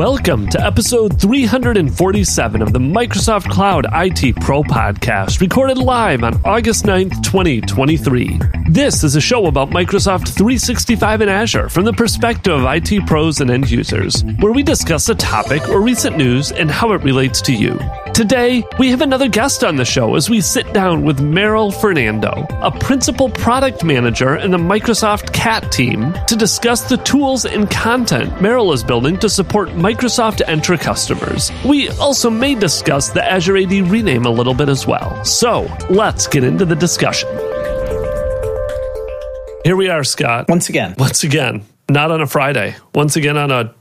Welcome to episode 347 of the Microsoft Cloud IT Pro Podcast, recorded live on August 9th, 2023. This is a show about Microsoft 365 and Azure from the perspective of IT pros and end users, where we discuss a topic or recent news and how it relates to you. Today, we have another guest on the show as we sit down with Merill Fernando, a principal product manager in the Microsoft CAT team, to discuss the tools and content Merill is building to support Microsoft Entra customers. We also may discuss the Azure AD rename a little bit as well. So, let's get into the discussion. Here we are, Scott. Once again. Once again. Not on a Friday. Once again on a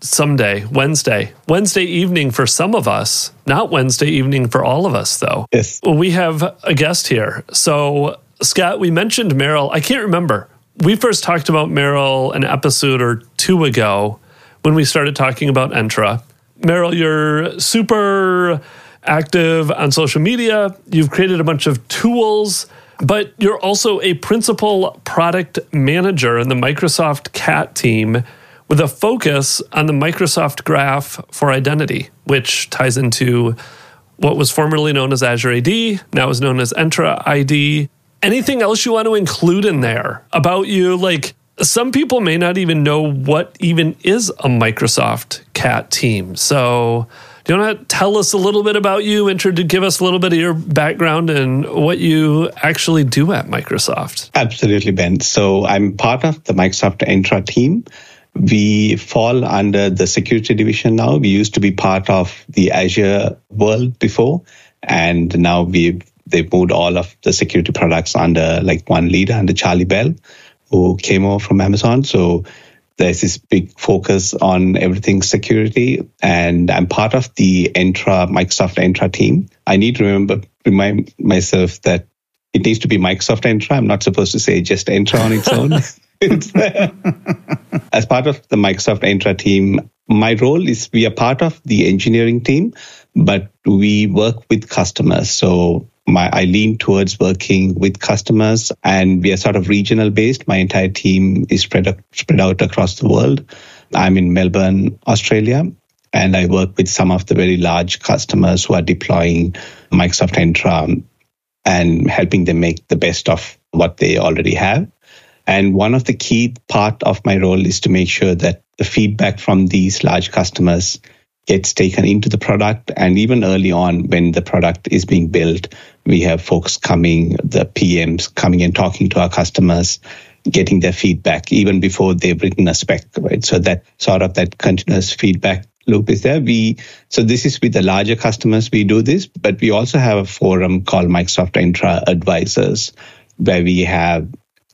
someday, Wednesday. Wednesday evening for some of us, not Wednesday evening for all of us, though. Yes. We have a guest here. So, Scott, we mentioned Merill. I can't remember. We first talked about Merill an episode or two ago when we started talking about Entra. Merill, you're super active on social media. You've created a bunch of tools, but you're also a principal product manager in the Microsoft CAT team with a focus on the Microsoft Graph for Identity, which ties into what was formerly known as Azure AD, now is known as Entra ID. Anything else you want to include in there about you? Like, some people may not even know what even is a Microsoft CAT team. So, you want to tell us a little bit about you and to give us a little bit of your background and what you actually do at Microsoft? Absolutely, Ben. So, I'm part of the Microsoft Entra team. We fall under the security division now. We used to be part of the Azure world before, and now we they've moved all of the security products under like one leader, under Charlie Bell who came over from Amazon. So there's this big focus on everything security, and I'm part of the Entra Microsoft Entra team. I need to remember remind myself that it needs to be Microsoft Entra. I'm not supposed to say just Entra on its own. As part of the Microsoft Entra team, my role is we are part of the engineering team, but we work with customers. So my, I lean towards working with customers and we are sort of regional based. My entire team is spread, up, spread out across the world. I'm in Melbourne, Australia, and I work with some of the very large customers who are deploying Microsoft Entra and helping them make the best of what they already have. And one of the key part of my role is to make sure that the feedback from these large customers gets taken into the product. And even early on, when the product is being built, we have folks coming, the PMs coming and talking to our customers, getting their feedback even before they've written a spec, right? So that sort of that continuous feedback loop is there. We so this is with the larger customers we do this, but we also have a forum called Microsoft Entra Advisors, where we have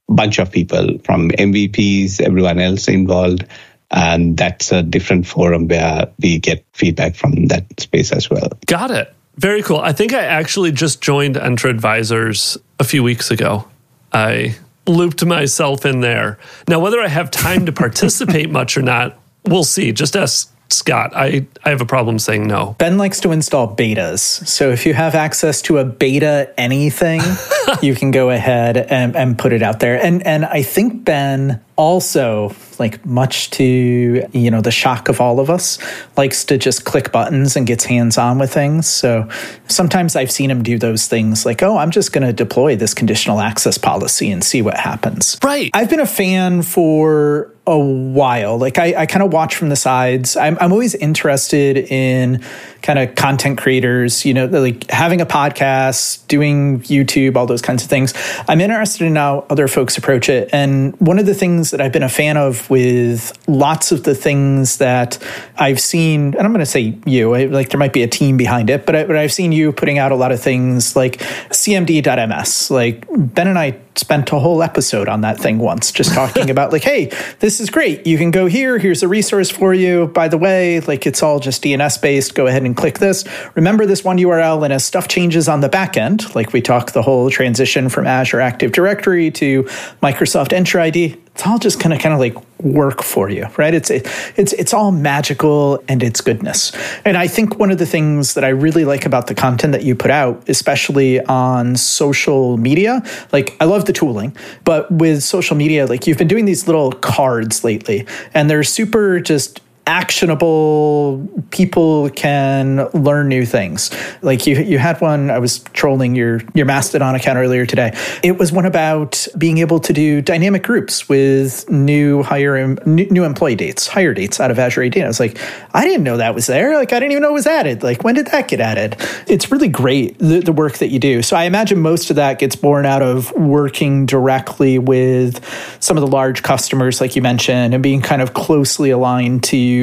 a bunch of people from MVPs, everyone else involved and that's a different forum where we get feedback from that space as well. Got it. Very cool. I think I actually just joined Entra Advisors a few weeks ago. I looped myself in there. Now, whether I have time to participate much or not, we'll see. Just ask Scott. I, I have a problem saying no. Ben likes to install betas. So if you have access to a beta anything, you can go ahead and, and put it out there. And and I think Ben also like much to you know the shock of all of us likes to just click buttons and gets hands on with things so sometimes i've seen him do those things like oh i'm just going to deploy this conditional access policy and see what happens right i've been a fan for a while like i, I kind of watch from the sides I'm, I'm always interested in kind of content creators you know like having a podcast doing youtube all those kinds of things i'm interested in how other folks approach it and one of the things that i've been a fan of with lots of the things that I've seen, and I'm going to say you, I, like there might be a team behind it, but, I, but I've seen you putting out a lot of things like CMD.ms. Like Ben and I spent a whole episode on that thing once, just talking about like, hey, this is great. You can go here. Here's a resource for you. By the way, like it's all just DNS based. Go ahead and click this. Remember this one URL, and as stuff changes on the back end, like we talk the whole transition from Azure Active Directory to Microsoft Entra ID, it's all just kind of kind of like work for you, right? It's it, it's it's all magical and it's goodness. And I think one of the things that I really like about the content that you put out, especially on social media, like I love the tooling, but with social media, like you've been doing these little cards lately, and they're super just actionable people can learn new things. Like you you had one i was trolling your your mastodon account earlier today. It was one about being able to do dynamic groups with new hire new employee dates hire dates out of azure AD. i was like i didn't know that was there. Like i didn't even know it was added. Like when did that get added? It's really great the, the work that you do. So i imagine most of that gets born out of working directly with some of the large customers like you mentioned and being kind of closely aligned to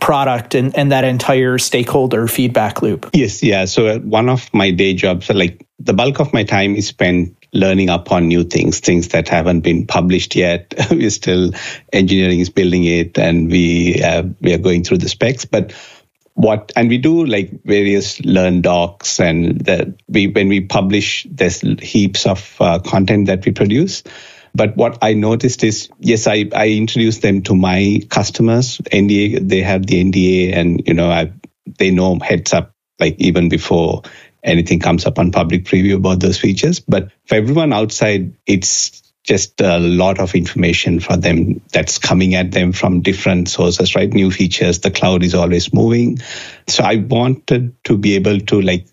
product and, and that entire stakeholder feedback loop? Yes, yeah. So one of my day jobs, like the bulk of my time is spent learning upon new things, things that haven't been published yet. We're still engineering is building it, and we uh, we are going through the specs, but what and we do like various learn docs and that we when we publish there's heaps of uh, content that we produce but what I noticed is, yes, I, I introduced them to my customers. NDA, they have the NDA and, you know, I, they know heads up, like even before anything comes up on public preview about those features. But for everyone outside, it's just a lot of information for them that's coming at them from different sources, right? New features, the cloud is always moving. So I wanted to be able to like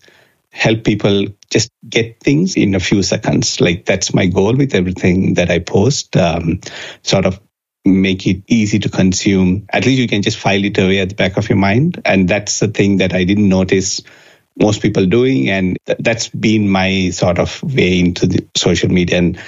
help people just get things in a few seconds. Like that's my goal with everything that I post. Um, sort of make it easy to consume. At least you can just file it away at the back of your mind. And that's the thing that I didn't notice most people doing. And th- that's been my sort of way into the social media. And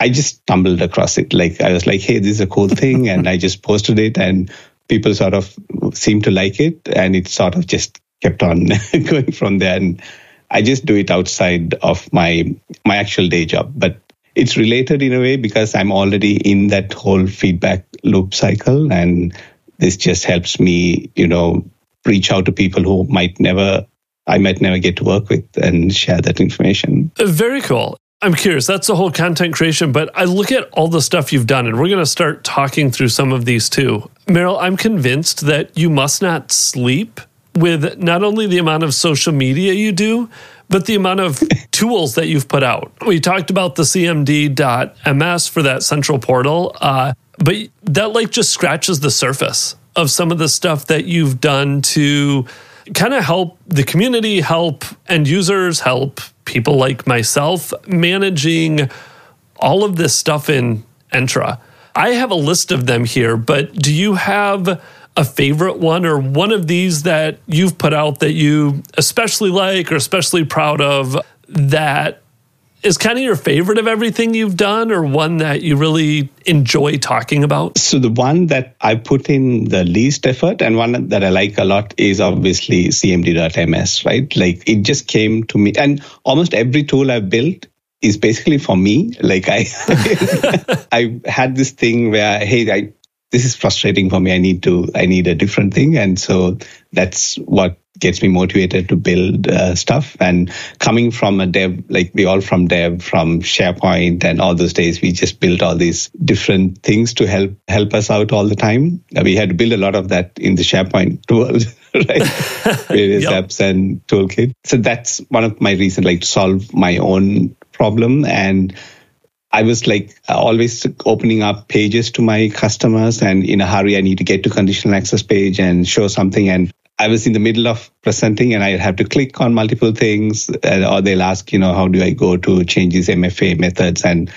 I just stumbled across it. Like I was like, hey, this is a cool thing. and I just posted it and people sort of seemed to like it. And it sort of just kept on going from there. And I just do it outside of my my actual day job, but it's related in a way because I'm already in that whole feedback loop cycle, and this just helps me, you know, reach out to people who might never I might never get to work with and share that information. Uh, very cool. I'm curious. That's the whole content creation, but I look at all the stuff you've done, and we're going to start talking through some of these too. Merill, I'm convinced that you must not sleep with not only the amount of social media you do, but the amount of tools that you've put out. We talked about the cmd.ms for that central portal, uh, but that like just scratches the surface of some of the stuff that you've done to kind of help the community, help end users, help people like myself managing all of this stuff in Entra. I have a list of them here, but do you have a favorite one or one of these that you've put out that you especially like or especially proud of that is kind of your favorite of everything you've done or one that you really enjoy talking about? So the one that I put in the least effort and one that I like a lot is obviously cmd.ms, right? Like it just came to me and almost every tool I've built is basically for me. Like I I had this thing where hey, I this is frustrating for me. I need to, I need a different thing. And so that's what gets me motivated to build uh, stuff. And coming from a dev, like we all from dev, from SharePoint and all those days, we just built all these different things to help, help us out all the time. Uh, we had to build a lot of that in the SharePoint world, right? Various yep. apps and toolkit. So that's one of my reasons, like to solve my own problem and I was like always opening up pages to my customers and in a hurry, I need to get to conditional access page and show something. And I was in the middle of presenting and I have to click on multiple things or they'll ask, you know, how do I go to change these MFA methods? And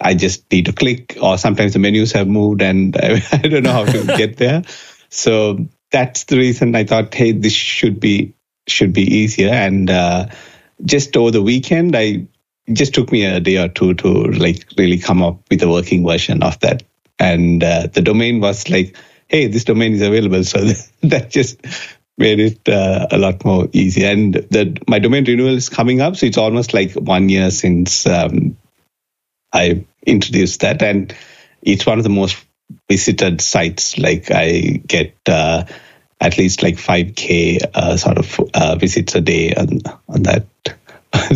I just need to click or sometimes the menus have moved and I, I don't know how to get there. So that's the reason I thought, hey, this should be, should be easier. And, uh, just over the weekend, I it just took me a day or two to like really come up with a working version of that. And uh, the domain was like, hey, this domain is available. So that just made it uh, a lot more easy. And my domain renewal is coming up. So it's almost like one year since um, I introduced that. And it's one of the most visited sites. Like I get uh, at least like 5K uh, sort of uh, visits a day on, on that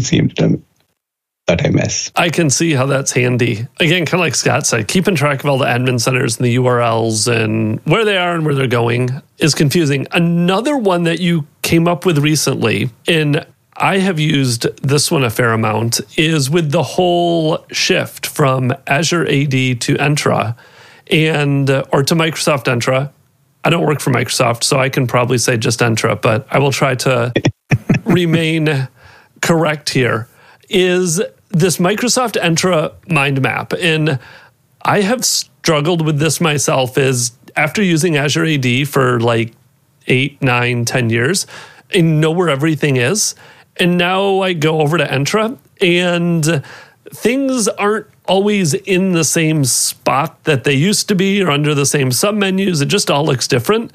that I miss. I can see how that's handy. Again, kind of like Scott said, keeping track of all the admin centers and the URLs and where they are and where they're going is confusing. Another one that you came up with recently, and I have used this one a fair amount, is with the whole shift from Azure AD to Entra and or to Microsoft Entra I don't work for Microsoft, so I can probably say just Entra, but I will try to remain correct here. Is this Microsoft Entra mind map? And I have struggled with this myself. Is after using Azure AD for like eight, nine, ten years, I know where everything is. And now I go over to Entra and things aren't always in the same spot that they used to be or under the same submenus. It just all looks different.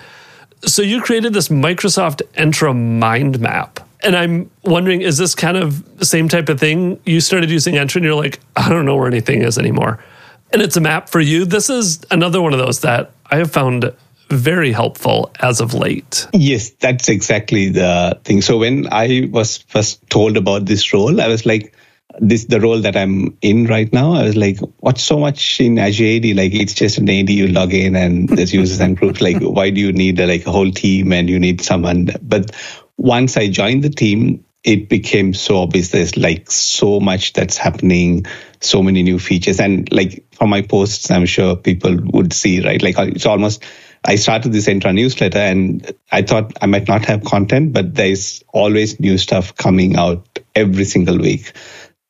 So you created this Microsoft Entra mind map. And I'm wondering, is this kind of the same type of thing? You started using Entra and you're like, I don't know where anything is anymore. And it's a map for you. This is another one of those that I have found very helpful as of late. Yes, that's exactly the thing. So when I was first told about this role, I was like, this the role that I'm in right now. I was like, what's so much in Azure AD? Like it's just an AD you log in and there's users and groups. Like why do you need a, like a whole team and you need someone? But once I joined the team, it became so obvious. There's like so much that's happening, so many new features, and like from my posts, I'm sure people would see right. Like it's almost. I started this Entra newsletter and I thought I might not have content, but there's always new stuff coming out every single week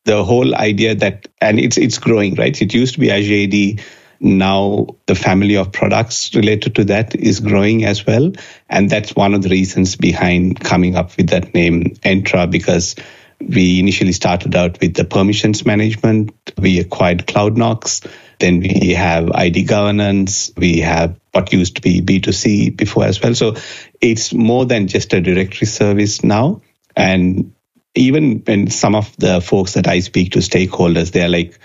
the whole idea that and it's it's growing right it used to be azure AD now the family of products related to that is growing as well. And that's one of the reasons behind coming up with that name entra because we initially started out with the permissions management. We acquired CloudKnox then we have id governance. We have what used to be b2c before as well. So it's more than just a directory service now. And even when some of the folks that I speak to, stakeholders, they're like,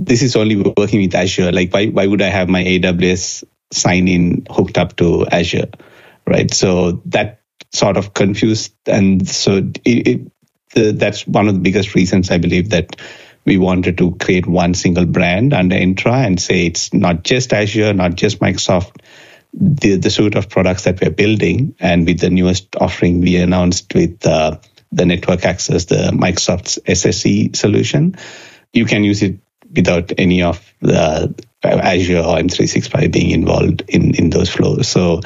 this is only working with Azure. Like, why, why would I have my AWS sign in hooked up to Azure? Right. So that sort of confused. And so it, it, the, that's one of the biggest reasons I believe that we wanted to create one single brand under Entra and say it's not just Azure, not just Microsoft, the, the suite of products that we're building. And with the newest offering we announced with uh, the network access, the Microsoft's SSE solution. You can use it without any of the Azure or M365 being involved in, in those flows. So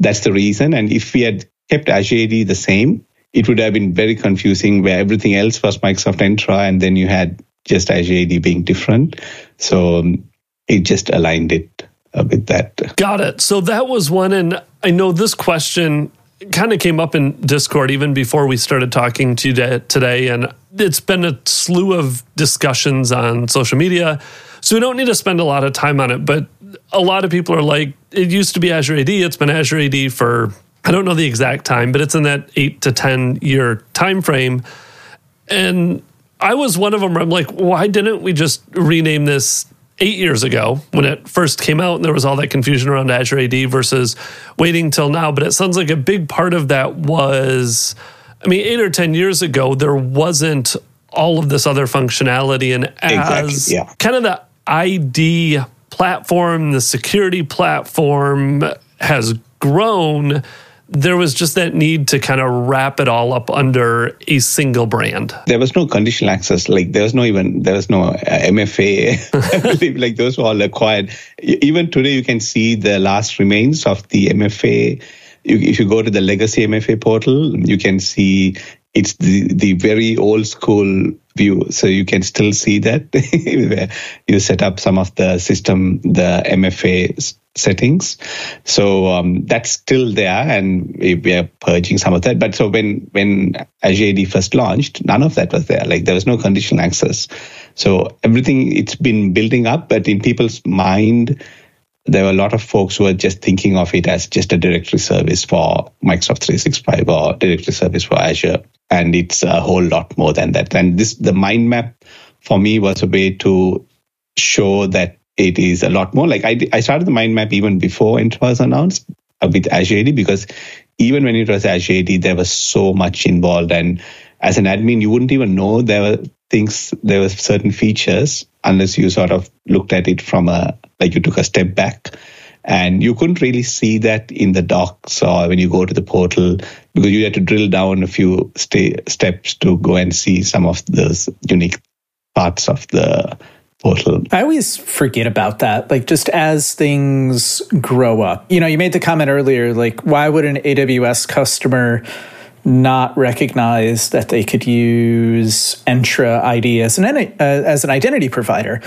that's the reason. And if we had kept Azure AD the same, it would have been very confusing where everything else was Microsoft Entra and then you had just Azure AD being different. So um, it just aligned it uh, with that. Got it. So that was one. And I know this question kind of came up in Discord even before we started talking to you today. And it's been a slew of discussions on social media. So we don't need to spend a lot of time on it. But a lot of people are like, it used to be Azure AD. It's been Azure AD for, I don't know the exact time, but it's in that eight to 10 year time frame. And I was one of them where I'm like, why didn't we just rename this eight years ago when it first came out and there was all that confusion around Azure AD versus waiting till now. But it sounds like a big part of that was, I mean, eight or 10 years ago, there wasn't all of this other functionality. And as exactly, yeah. kind of the ID platform, the security platform has grown, there was just that need to kind of wrap it all up under a single brand. There was no conditional access. Like there was no even there was no uh, MFA. Like those were all acquired. Even today, you can see the last remains of the MFA. If you go to the legacy MFA portal, you can see it's the the very old school view. So you can still see that you set up some of the system, the MFA settings. So um, that's still there, and we, we, are purging some of that. But so when when Azure AD first launched, none of that was there. Like there was no conditional access. So everything it's been building up, but in people's mind. There were a lot of folks who were just thinking of it as just a directory service for Microsoft 365 or directory service for Azure and it's a whole lot more than that. And this the mind map for me was a way to show that it is a lot more. Like I, I started the mind map even before it was announced uh, with Azure AD because even when it was Azure AD, there was so much involved. And as an admin, you wouldn't even know there were things, there were certain features unless you sort of looked at it from a, like you took a step back. And you couldn't really see that in the docs or when you go to the portal because you had to drill down a few st- steps to go and see some of those unique parts of the portal. I always forget about that. Like just as things grow up. You know, you made the comment earlier like why would an AWS customer not recognize that they could use Entra ID as an uh, as an identity provider?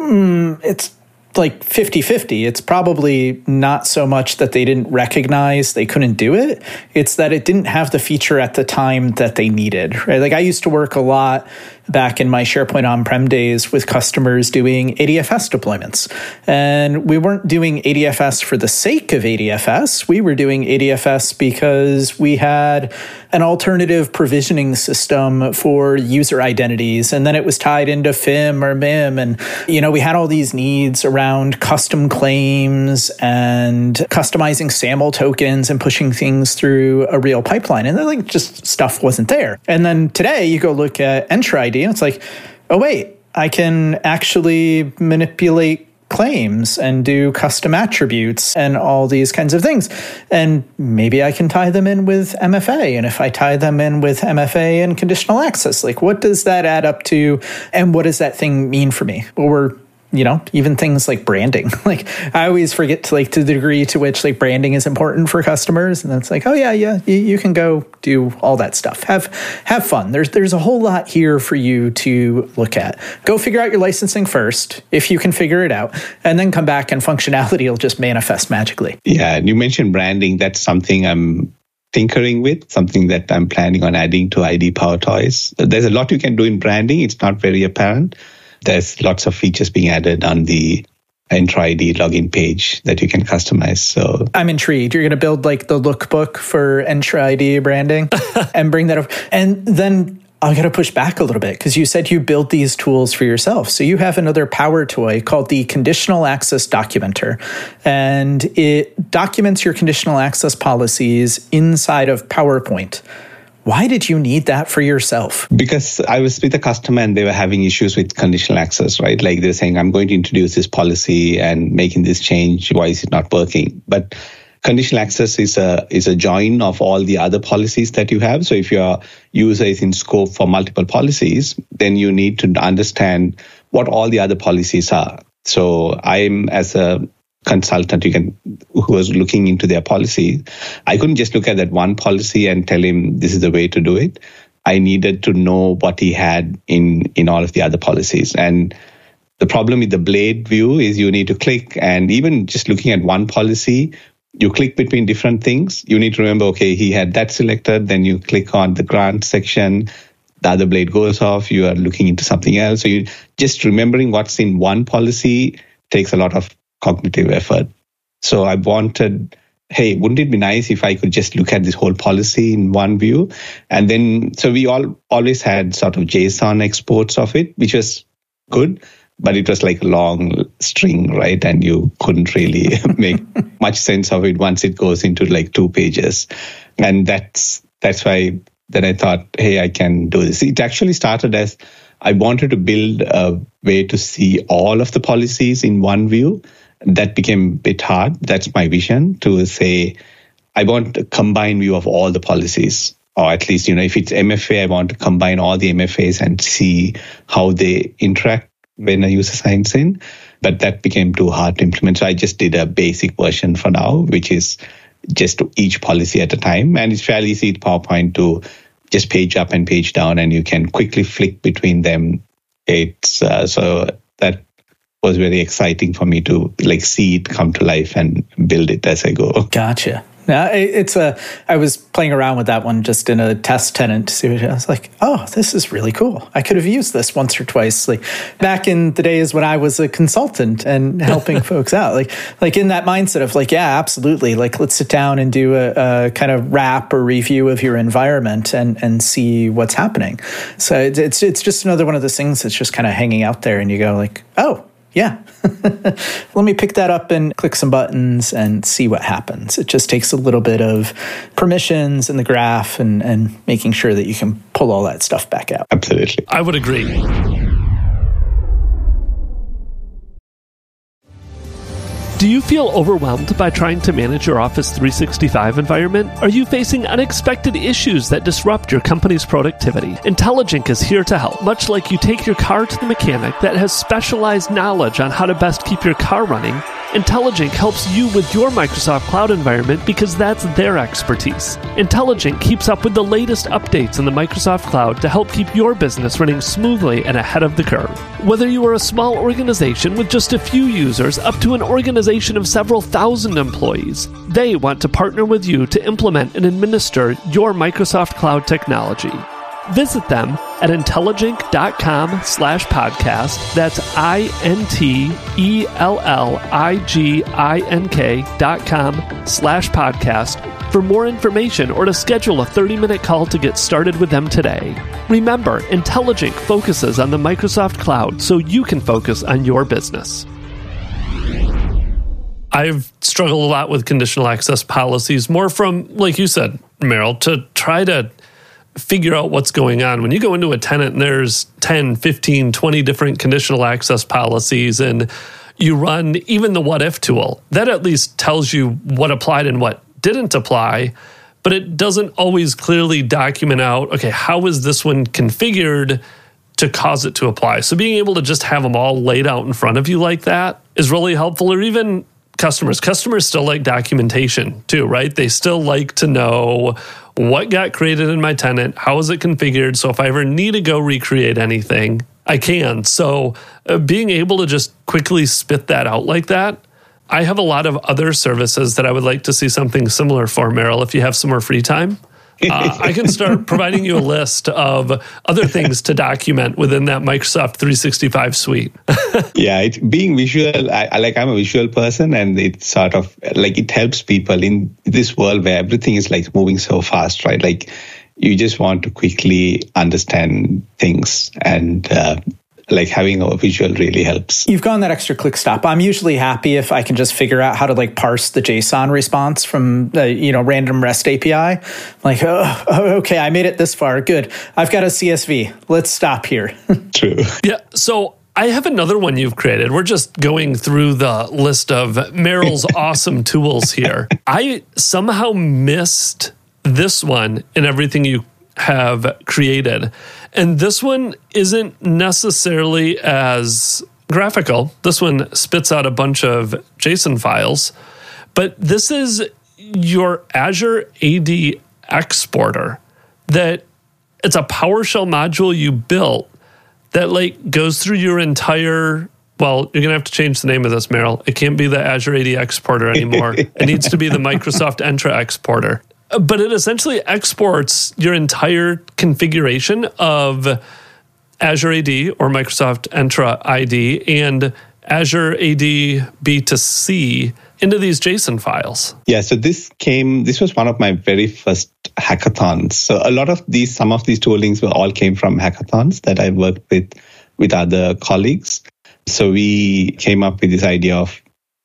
Mm, it's like 50 50. It's probably not so much that they didn't recognize they couldn't do it, it's that it didn't have the feature at the time that they needed, right? Like I used to work a lot back in my SharePoint on prem days with customers doing ADFS deployments. And we weren't doing ADFS for the sake of ADFS. We were doing ADFS because we had an alternative provisioning system for user identities. And then it was tied into FIM or MIM. And, you know, we had all these needs around custom claims and customizing SAML tokens and pushing things through a real pipeline. And then, like, just stuff wasn't there. And then today you go look at Entra It's like, oh, wait, I can actually manipulate claims and do custom attributes and all these kinds of things. And maybe I can tie them in with MFA. And if I tie them in with MFA and conditional access, like what does that add up to? And what does that thing mean for me? Well, we're you know even things like branding. Like i always forget to like to the degree to which like branding is important for customers and it's like oh yeah yeah you, you, can go do all that stuff. Have have fun. There's there's a whole lot here for you to look at. Go figure out your licensing first if you can figure it out and then come back and functionality will just manifest magically. Yeah and you mentioned branding. That's something i'm tinkering with, something that I'm planning on adding to ID Power Toys. There's a lot you can do in branding. It's not very apparent there's lots of features being added on the Entra ID login page that you can customize. So I'm intrigued. You're going to build like the lookbook for Entra ID branding and bring that over. And then I got to push back a little bit because you said you build these tools for yourself. So you have another power toy called the Conditional Access Documenter, and it documents your conditional access policies inside of PowerPoint. Why did you need that for yourself? Because I was with a customer and they were having issues with conditional access, right? Like they're saying, I'm going to introduce this policy and making this change. Why is it not working? But conditional access is a is a join of all the other policies that you have. So if your user is in scope for multiple policies, then you need to understand what all the other policies are. So I'm as a consultant you can who was looking into their policy. I couldn't just look at that one policy and tell him this is the way to do it. I needed to know what he had in in all of the other policies. And the problem with the blade view is you need to click and even just looking at one policy you click between different things. You need to remember okay he had that selected then you click on the grant section the other blade goes off you are looking into something else. So you just remembering what's in one policy takes a lot of cognitive effort. So I wanted, hey, wouldn't it be nice if I could just look at this whole policy in one view? And then, so we all always had sort of JSON exports of it, which was good, but it was like a long string, right? And you couldn't really make much sense of it once it goes into like two pages. And that's, that's why then I thought, hey, I can do this. It actually started as I wanted to build a way to see all of the policies in one view that became a bit hard. That's my vision to say, I want a combined view of all the policies. Or at least, you know, if it's MFA, I want to combine all the MFAs and see how they interact when a user signs in. But that became too hard to implement. So I just did a basic version for now, which is just each policy at a time. And it's fairly easy to PowerPoint to just page up and page down, and you can quickly flick between them. It's uh, so that was very exciting for me to like see it come to life and build it as I go. Gotcha. Now it's a. I was playing around with that one just in a test tenant to see what I was like. Oh, this is really cool. I could have used this once or twice. Like back in the days when I was a consultant and helping folks out. Like like in that mindset of like, yeah, absolutely. Like let's sit down and do a, a kind of wrap or review of your environment and and see what's happening. So it's it's, it's just another one of those things that's just kind of hanging out there, and you go like, oh, yeah. Let me pick that up and click some buttons and see what happens. It just takes a little bit of permissions in the graph and, and making sure that you can pull all that stuff back out. Absolutely. I would agree. Do you feel overwhelmed by trying to manage your Office 365 environment? Are you facing unexpected issues that disrupt your company's productivity? Intelligink is here to help, much like you take your car to the mechanic that has specialized knowledge on how to best keep your car running Intelligink helps you with your Microsoft Cloud environment because that's their expertise. Intelligink keeps up with the latest updates in the Microsoft Cloud to help keep your business running smoothly and ahead of the curve. Whether you are a small organization with just a few users up to an organization of several thousand employees, they want to partner with you to implement and administer your Microsoft Cloud technology. Visit them at intelligink.com slash podcast. That's I-N-T-E-L-L-I-G-I-N-K dot com slash podcast for more information or to schedule a 30-minute call to get started with them today. Remember, Intelligink focuses on the Microsoft Cloud so you can focus on your business. I've struggled a lot with conditional access policies, more from, like you said, Merill, to try to figure out what's going on. When you go into a tenant and there's 10, 15, 20 different conditional access policies and you run even the what if tool, that at least tells you what applied and what didn't apply, but it doesn't always clearly document out, okay, how is this one configured to cause it to apply? So being able to just have them all laid out in front of you like that is really helpful, or even customers. Customers still like documentation too, right? They still like to know what got created in my tenant, how is it configured. So if I ever need to go recreate anything, I can. So uh, being able to just quickly spit that out like that. I have a lot of other services that I would like to see something similar for, Merill, if you have some more free time uh, I can start providing you a list of other things to document within that Microsoft 365 suite. yeah, it, being visual, I, I, like I'm a visual person, and it's sort of like it helps people in this world where everything is like moving so fast, right? Like you just want to quickly understand things and uh, like having a visual really helps. You've gone that extra click stop. I'm usually happy if I can just figure out how to like parse the JSON response from the you know random REST API. like, oh, okay, I made it this far. Good. I've got a CSV. Let's stop here. True. Yeah. So I have another one you've created. We're just going through the list of Merill's awesome tools here. I somehow missed this one in everything you have created. And this one isn't necessarily as graphical. This one spits out a bunch of JSON files, but this is your Azure AD exporter that it's a PowerShell module you built that like goes through your entire well, you're going to have to change the name of this, Merill. It can't be the Azure AD exporter anymore. it needs to be the Microsoft Entra exporter but it essentially exports your entire configuration of Azure AD or Microsoft Entra ID and Azure AD B2C into these JSON files. Yeah, so this came, this was one of my very first hackathons. So a lot of these, some of these toolings were all came from hackathons that I worked with with other colleagues. So we came up with this idea of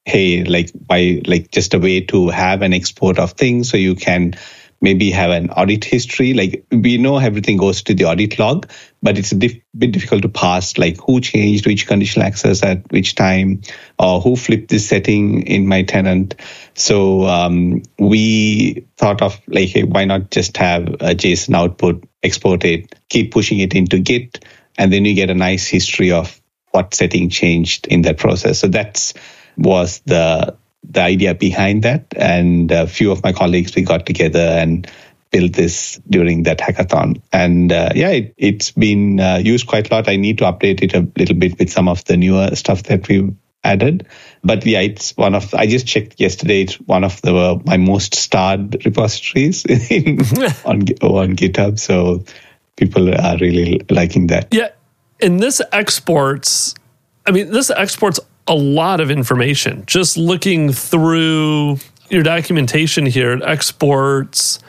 hey like by like just a way to have an export of things so you can maybe have an audit history. Like we know everything goes to the audit log but it's a diff- bit difficult to pass like who changed which conditional access at which time or who flipped this setting in my tenant. So um, we thought of like hey why not just have a json output export it keep pushing it into git and then you get a nice history of what setting changed in that process. So that's was the the idea behind that. And a few of my colleagues we got together and built this during that hackathon. And uh, yeah, it, has been uh, used quite a lot. I need to update it a little bit with some of the newer stuff that we've added. But yeah, it's one of I just checked yesterday. It's one of the my most starred repositories in, on on GitHub. So people are really liking that. Yeah, and this exports. I mean, this exports a lot of information. Just looking through your documentation here, it exports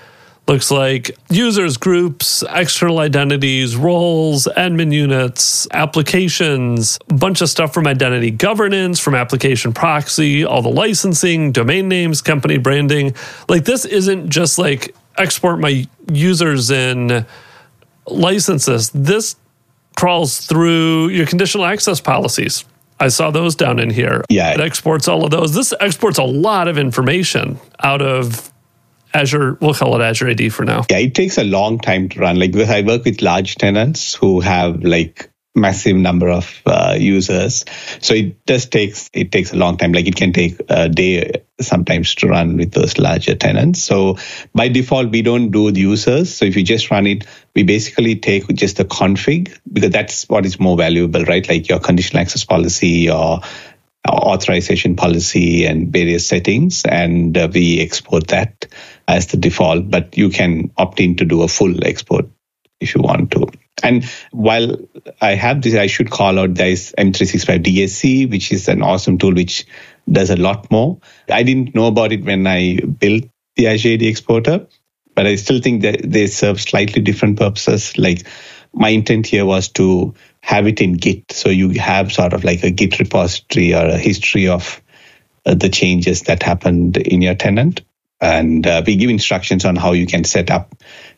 looks like users, groups, external identities, roles, admin units, applications, a bunch of stuff from identity governance, from application proxy, all the licensing, domain names, company branding. Like this isn't just like export my users in licenses. This crawls through your conditional access policies I saw those down in here. Yeah. It exports all of those. This exports a lot of information out of Azure. We'll call it Azure AD for now. Yeah, it takes a long time to run. Like because I work with large tenants who have like massive number of uh, users. So it does takes it takes a long time. Like it can take a day sometimes to run with those larger tenants. So by default we don't do the users. So if you just run it we basically take just the config because that's what is more valuable right? Like your conditional access policy or authorization policy and various settings. And uh, we export that as the default but you can opt in to do a full export if you want to and while I have this, I should call out there is M365 DSC, which is an awesome tool which does a lot more. I didn't know about it when I built the Azure AD exporter, but I still think that they serve slightly different purposes. Like my intent here was to have it in Git. So you have sort of like a Git repository or a history of uh, the changes that happened in your tenant. And uh, we give instructions on how you can set up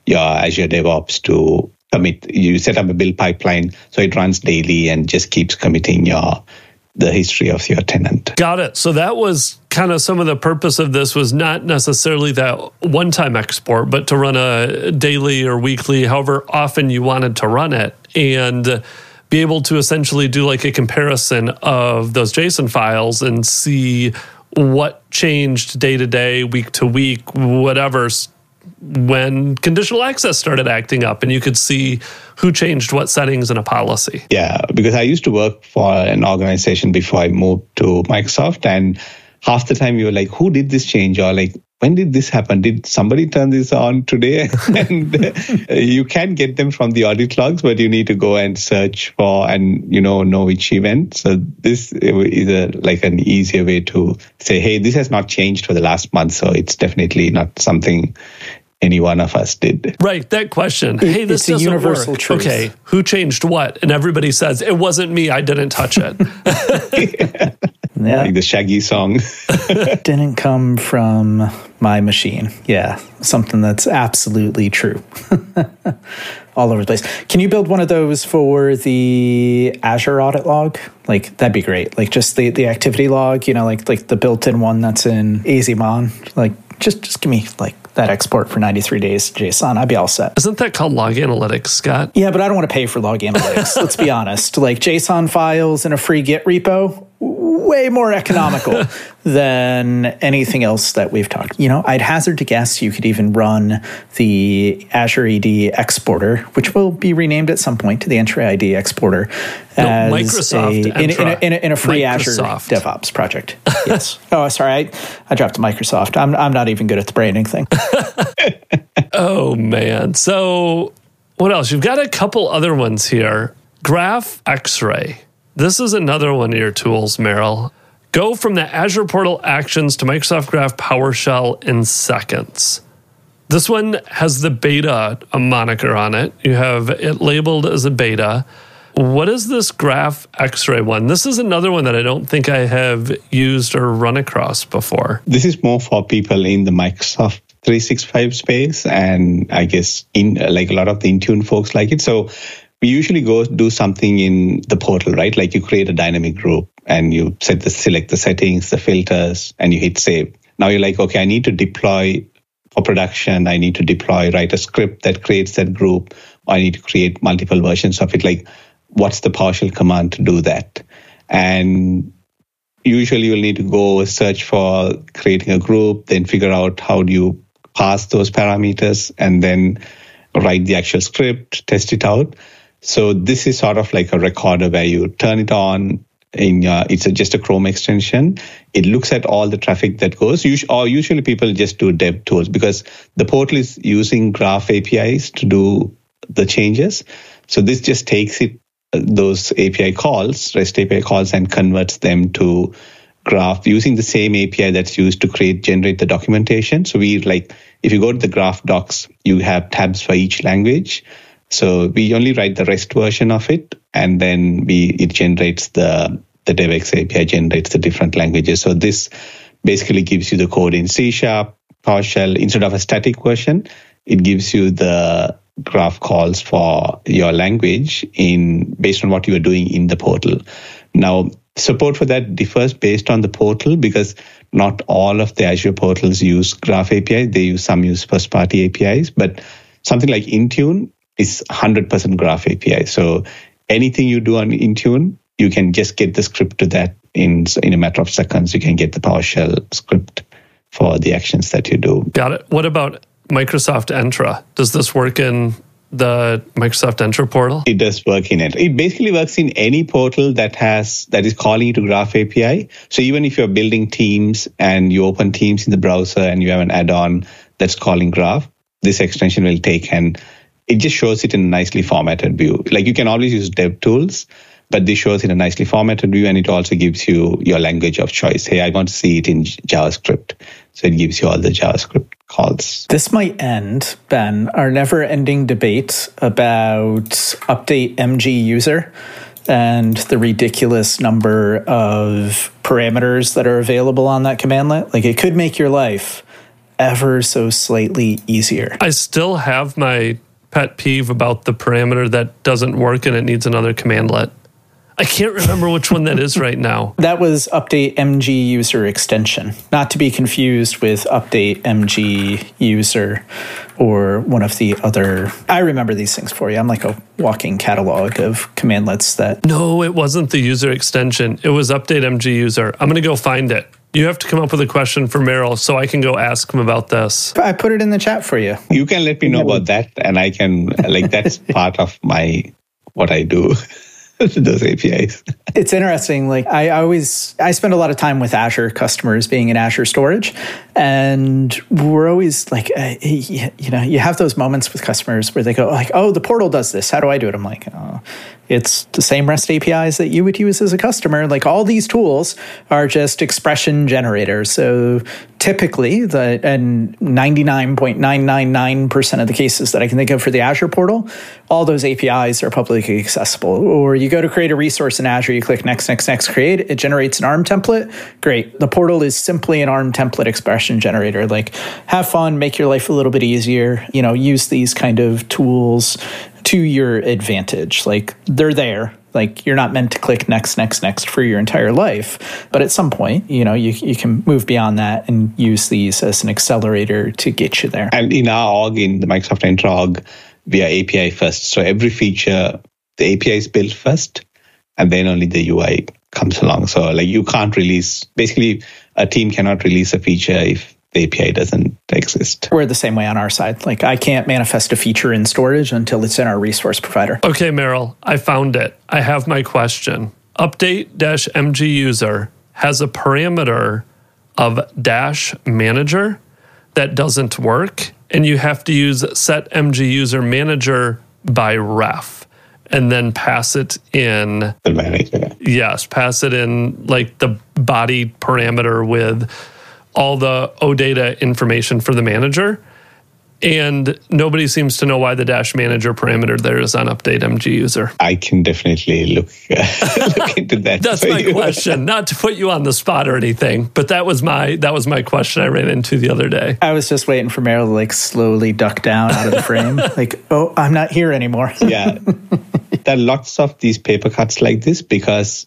your Azure DevOps to commit. You set up a build pipeline so it runs daily and just keeps committing your the history of your tenant. Got it. So that was kind of some of the purpose of this was not necessarily that one time export, but to run a daily or weekly, however often you wanted to run it. And be able to essentially do like a comparison of those JSON files and see what changed day to day, week to week, whatever when conditional access started acting up and you could see who changed what settings in a policy. Yeah, because I used to work for an organization before I moved to Microsoft and half the time you were like, who did this change? Or like, when did this happen? Did somebody turn this on today? and uh, you can get them from the audit logs, but you need to go and search for and you know know which event. So this is a, like an easier way to say, hey, this has not changed for the last month, so it's definitely not something any one of us did. Right, that question. It, hey, this it's a doesn't universal work. truth. Okay, who changed what? And everybody says it wasn't me. I didn't touch it. Yeah. Like the Shaggy song. Didn't come from my machine. Yeah, something that's absolutely true. All over the place. Can you build one of those for the Azure audit log? Like that'd be great. Like just the, the activity log, you know, like like the built-in one that's in AZMon. Like just just give me like that export for 93 days to JSON. I'd be all set. Isn't that called log analytics, Scott? Yeah, but I don't want to pay for log analytics. let's be honest. Like JSON files in a free Git repo, way more economical than anything else that we've talked. You know, I'd hazard to guess you could even run the Azure AD exporter, which will be renamed at some point to the Entra ID exporter, No, as Microsoft a, in, in, a, in, a, in a free Azure DevOps project. Yes. oh, sorry, I, I dropped Microsoft. I'm I'm not even good at the branding thing. Oh man. So what else? You've got a couple other ones here. Graph X-ray. This is another one of your tools, Merill. Go from the Azure Portal Actions to Microsoft Graph PowerShell in seconds. This one has the beta moniker on it. You have it labeled as a beta. What is this Graph X-ray one? This is another one that I don't think I have used or run across before. this is more for people in the Microsoft 365 space, and I guess in like a lot of the Intune folks like it. So we usually go do something in the portal, right? Like you create a dynamic group and you set the select the settings, the filters, and you hit save. Now you're like, okay, I need to deploy for production. I need to deploy, write a script that creates that group. I need to create multiple versions of it. Like, what's the PowerShell command to do that? And usually you'll need to go search for creating a group, then figure out how do you pass those parameters, and then write the actual script, test it out. So this is sort of like a recorder where you turn it on. In uh, it's a, just a Chrome extension. It looks at all the traffic that goes. Us- or usually people just do dev tools because the portal is using Graph APIs to do the changes. So this just takes it those API calls, REST API calls, and converts them to Graph using the same API that's used to create generate the documentation. So we like if you go to the Graph docs, you have tabs for each language. So we only write the REST version of it, and then we it generates the the DevX API generates the different languages. So this basically gives you the code in C sharp, PowerShell instead of a static version. It gives you the graph calls for your language in based on what you are doing in the portal. Now Support for that differs based on the portal because not all of the Azure portals use Graph API. They use some use first party APIs, but something like Intune is 100% Graph API. So anything you do on Intune, you can just get the script to that in in a matter of seconds. You can get the PowerShell script for the actions that you do. Got it. What about Microsoft Entra? Does this work in the Microsoft Entra portal? It does work in it. It basically works in any portal that has that is calling to Graph API. So even if you're building Teams and you open Teams in the browser and you have an add-on that's calling Graph, this extension will take and it just shows it in a nicely formatted view. Like you can always use dev tools, but this shows it in a nicely formatted view and it also gives you your language of choice. Hey, I want to see it in JavaScript. So it gives you all the JavaScript calls. This might end, Ben, our never ending debate about update MG user and the ridiculous number of parameters that are available on that commandlet. Like it could make your life ever so slightly easier. I still have my pet peeve about the parameter that doesn't work and it needs another commandlet. I can't remember which one that is right now. That was update MG user extension, not to be confused with update MG user or one of the other. I remember these things for you. I'm like a walking catalog of commandlets that. No, it wasn't the user extension. It was update MG user. I'm going to go find it. You have to come up with a question for Merill so I can go ask him about this. I put it in the chat for you. You can let me know about that, and I can, like, that's part of my what I do. those APIs. it's interesting. Like I always, I spend a lot of time with Azure customers being in Azure storage, and we're always like, uh, you know, you have those moments with customers where they go like, "Oh, the portal does this. How do I do it?" I'm like, "Oh, it's the same REST APIs that you would use as a customer. Like all these tools are just expression generators. So typically, the and 99.999% of the cases that I can think of for the Azure portal, all those APIs are publicly accessible. Or you go to create a resource in Azure, you click next, next, next, create, it generates an ARM template. Great. The portal is simply an ARM template expression generator. Like have fun, make your life a little bit easier, you know, use these kind of tools to your advantage. Like they're there. Like you're not meant to click next, next, next for your entire life. But at some point, you know, you, you can move beyond that and use these as an accelerator to get you there. And in our org, in the Microsoft Entra org, we are API first. So every feature, the API is built first, and then only the UI comes along. So like you can't release, basically a team cannot release a feature if the API doesn't exist. We're the same way on our side. Like I can't manifest a feature in storage until it's in our resource provider. Okay, Merill, I found it. I have my question. Update dash MG user has a parameter of dash manager that doesn't work, and you have to use set MG user manager by ref and then pass it in the manager. Yes, pass it in like the body parameter with all the OData information for the manager. And nobody seems to know why the dash manager parameter there is on update MG user. I can definitely look, uh, look into that. That's my you. question. Not to put you on the spot or anything, but that was my that was my question I ran into the other day. I was just waiting for Merill to like slowly duck down out of the frame. like, oh, I'm not here anymore. yeah. There are lots of these paper cuts like this because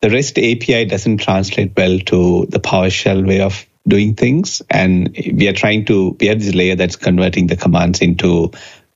the REST API doesn't translate well to the PowerShell way of doing things. And we are trying to, we have this layer that's converting the commands into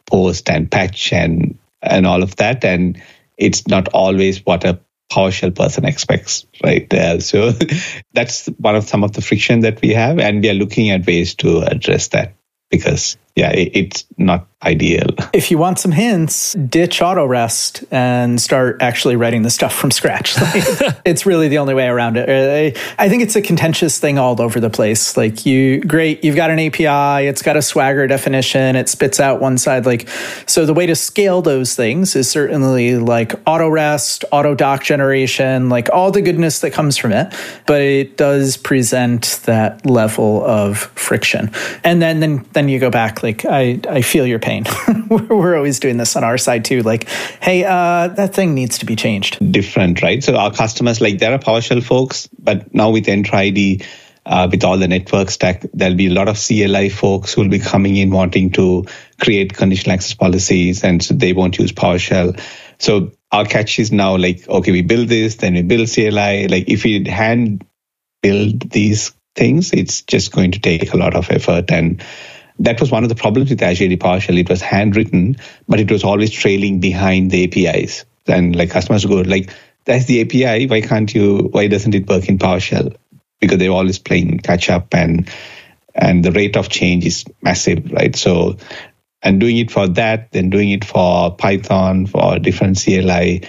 post and patch and, and all of that. And it's not always what a PowerShell person expects, right? Uh, so that's one of some of the friction that we have. And we are looking at ways to address that because yeah, it, it's not ideal. If you want some hints, ditch AutoRest and start actually writing the stuff from scratch. Like, it's really the only way around it. Uh, I think it's a contentious thing all over the place. Like you, great, you've got an API, it's got a Swagger definition, it spits out one side. Like, so the way to scale those things is certainly like AutoRest, auto doc generation, like all the goodness that comes from it. But it does present that level of friction. And then, then, then you go back like I, I feel your pain. We're always doing this on our side too. Like, hey, uh, that thing needs to be changed. Different, right? So our customers, like there are PowerShell folks, but now with Entra uh, with all the network stack, there'll be a lot of CLI folks who will be coming in wanting to create conditional access policies, and so they won't use PowerShell. So our catch is now like, okay, we build this, then we build CLI. Like if we hand build these things, it's just going to take a lot of effort. And that was one of the problems with Azure PowerShell. It was handwritten, but it was always trailing behind the APIs. And like customers go like, that's the API. Why can't you, why doesn't it work in PowerShell? Because they're always playing catch up and, and the rate of change is massive, right? So and doing it for that, then doing it for Python, for different CLI,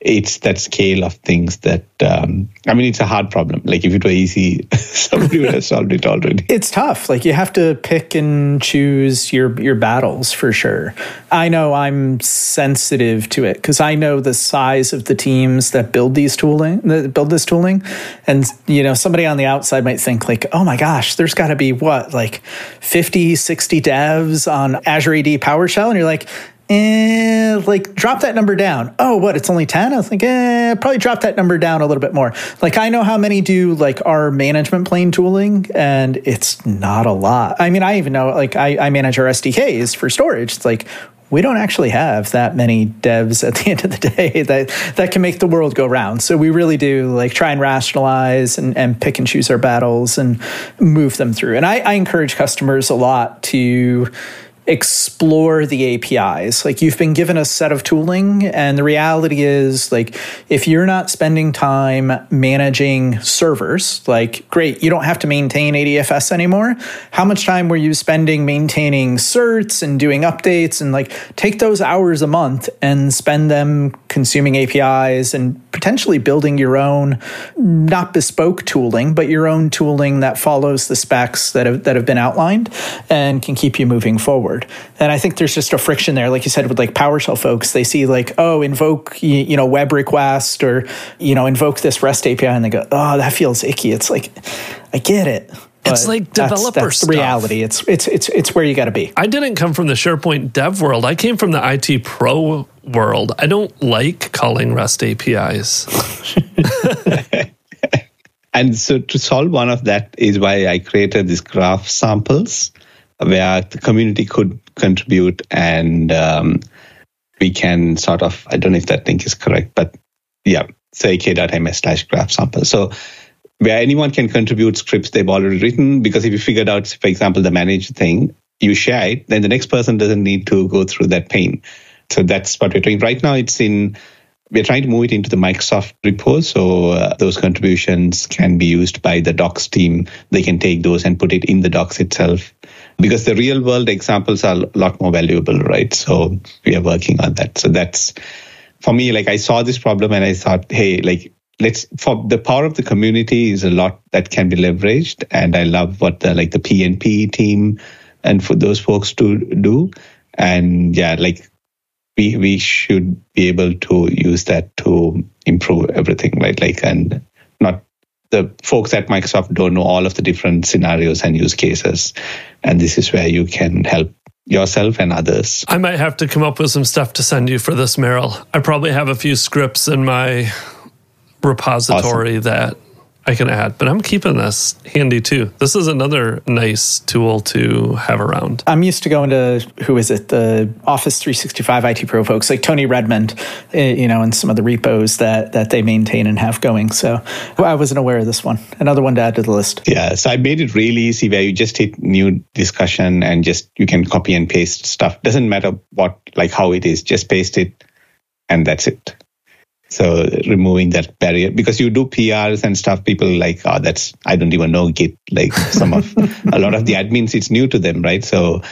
it's that scale of things that um, I mean, it's a hard problem. Like if it were easy, somebody would have solved it already. It's tough. Like you have to pick and choose your your battles for sure. I know I'm sensitive to it because I know the size of the teams that build these tooling, that build this tooling, and you know somebody on the outside might think like, oh my gosh, there's got to be what like 50, 60 devs on Azure AD PowerShell, and you're like eh, like drop that number down. Oh, what? It's only 10? I was like, eh, probably drop that number down a little bit more. Like I know how many do like our management plane tooling and it's not a lot. I mean, I even know like I, I manage our SDKs for storage. It's like, we don't actually have that many devs at the end of the day that, that can make the world go round. So we really do like try and rationalize and, and pick and choose our battles and move them through. And I, I encourage customers a lot to explore the APIs. Like you've been given a set of tooling, and the reality is, like, if you're not spending time managing servers, like, great, you don't have to maintain ADFS anymore. How much time were you spending maintaining certs and doing updates? And like, take those hours a month and spend them consuming APIs and potentially building your own, not bespoke tooling, but your own tooling that follows the specs that have, that have been outlined and can keep you moving forward forward. And I think there's just a friction there, like you said, with like PowerShell folks. They see like, oh, invoke you know web request or you know invoke this REST API, and they go, oh, that feels icky. It's like, I get it. It's like developer that's, that's the reality. It's it's it's it's where you got to be. I didn't come from the SharePoint dev world. I came from the IT pro world. I don't like calling REST APIs. and so to solve one of that is why I created these graph samples where the community could contribute and um, we can sort of, I don't know if that link is correct, but yeah, say k.ms slash graph sample. So where anyone can contribute scripts they've already written, because if you figured out, for example, the manage thing, you share it, then the next person doesn't need to go through that pain. So that's what we're doing. Right now, it's in, we're trying to move it into the Microsoft repo. So uh, those contributions can be used by the docs team. They can take those and put it in the docs itself because the real world examples are a lot more valuable, right? So we are working on that. So that's for me, like I saw this problem and I thought, hey, like let's for the power of the community is a lot that can be leveraged. And I love what the like the PNP team and for those folks to do. And yeah, like we we should be able to use that to improve everything, right? Like and not the folks at Microsoft don't know all of the different scenarios and use cases. And this is where you can help yourself and others. I might have to come up with some stuff to send you for this, Merill. I probably have a few scripts in my repository awesome. that I can add, but I'm keeping this handy too. This is another nice tool to have around. I'm used to going to who is it, the Office 365 IT Pro folks like Tony Redmond, eh, you know, and some of the repos that that they maintain and have going. So I wasn't aware of this one. Another one to add to the list. Yeah, so I made it really easy where you just hit new discussion and just you can copy and paste stuff. Doesn't matter what like how it is, just paste it, and that's it. So removing that barrier because you do PRs and stuff, people like, oh, that's I don't even know Git. Like some of a lot of the admins, it's new to them, right? So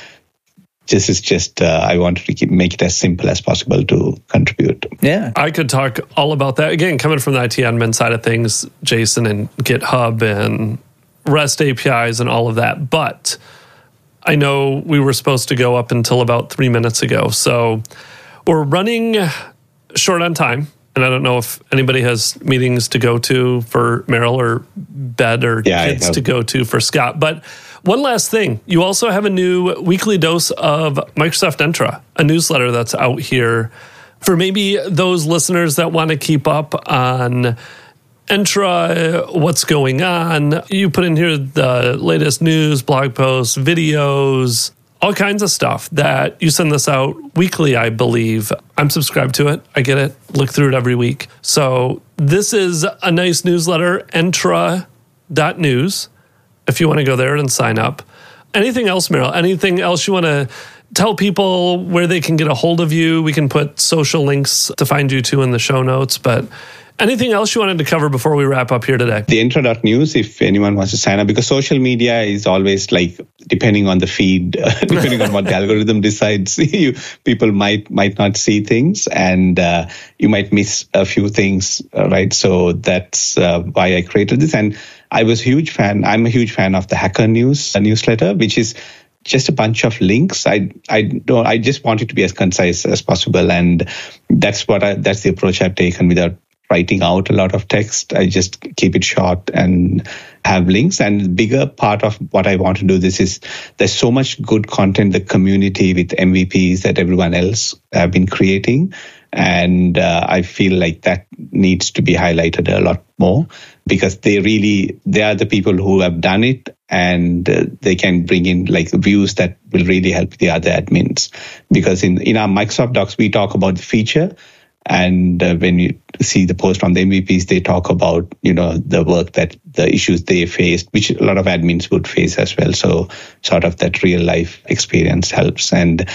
this is just uh, I wanted to keep, make it as simple as possible to contribute. Yeah, I could talk all about that again. Coming from the IT admin side of things, JSON and GitHub and REST APIs and all of that, but. I know we were supposed to go up until about three minutes ago. So we're running short on time and I don't know if anybody has meetings to go to for Merill or bed or yeah, kids to go to for Scott. But one last thing, you also have a new weekly dose of Microsoft Entra, a newsletter that's out here for maybe those listeners that want to keep up on Entra, what's going on. You put in here the latest news, blog posts, videos, all kinds of stuff that you send this out weekly, I believe. I'm subscribed to it. I get it, look through it every week. So this is a nice newsletter, entra.news, if you want to go there and sign up. Anything else, Merill? Anything else you want to tell people where they can get a hold of you? We can put social links to find you too in the show notes, but Anything else you wanted to cover before we wrap up here today? The entra.news, if anyone wants to sign up, because social media is always like depending on the feed, depending on what the algorithm decides, you people might might not see things, and uh, you might miss a few things, uh, right? So that's uh, why I created this, and I was a huge fan. I'm a huge fan of the Hacker News newsletter, which is just a bunch of links. I I don't. I just want it to be as concise as possible, and that's what I, that's the approach I've taken without writing out a lot of text. I just keep it short and have links. And bigger part of what I want to do this is there's so much good content, the community with MVPs that everyone else have been creating. And uh, I feel like that needs to be highlighted a lot more because they really, they are the people who have done it and uh, they can bring in like views that will really help the other admins. Because in, in our Microsoft Docs, we talk about the feature, and uh, when you see the post from the MVPs, they talk about you know the work that the issues they faced, which a lot of admins would face as well. So sort of that real life experience helps. And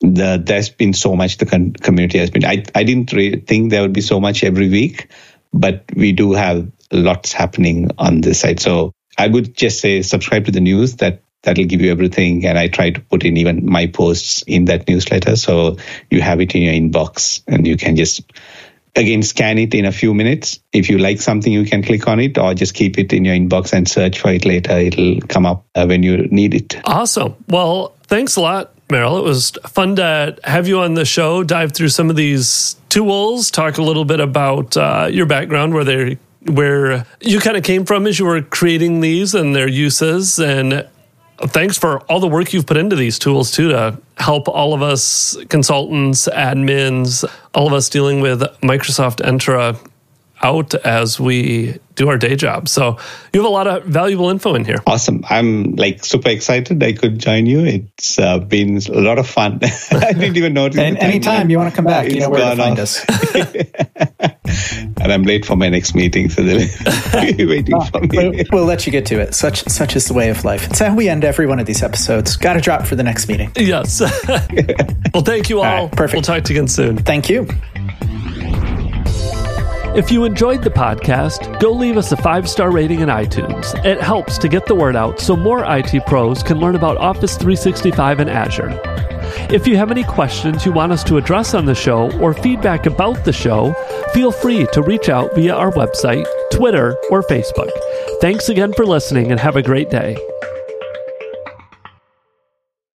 the, there's been so much the con- community has been. I I didn't really think there would be so much every week, but we do have lots happening on this side. So I would just say subscribe to the news that that'll give you everything. And I try to put in even my posts in that newsletter. So you have it in your inbox and you can just again scan it in a few minutes if you like something you can click on it or just keep it in your inbox and search for it later it'll come up uh, when you need it awesome well thanks a lot merill it was fun to have you on the show dive through some of these tools talk a little bit about uh, your background where they where you kind of came from as you were creating these and their uses and thanks for all the work you've put into these tools too to help all of us consultants, admins, all of us dealing with Microsoft Entra out as we do our day job. So you have a lot of valuable info in here. Awesome. I'm like super excited I could join you. It's uh, been a lot of fun. I didn't even notice. and anytime you want to come back, you know where to find us. and I'm late for my next meeting, so they're waiting for me. We'll, we'll, let you get to it. Such such is the way of life. It's how we end every one of these episodes. Got to drop for the next meeting. Yes. well, thank you all. all right, perfect. We'll talk to you again soon. Thank you. If you enjoyed the podcast, go leave us a five star rating in iTunes. It helps to get the word out so more IT pros can learn about Office 365 and Azure. If you have any questions you want us to address on the show or feedback about the show, feel free to reach out via our website, Twitter, or Facebook. Thanks again for listening and have a great day.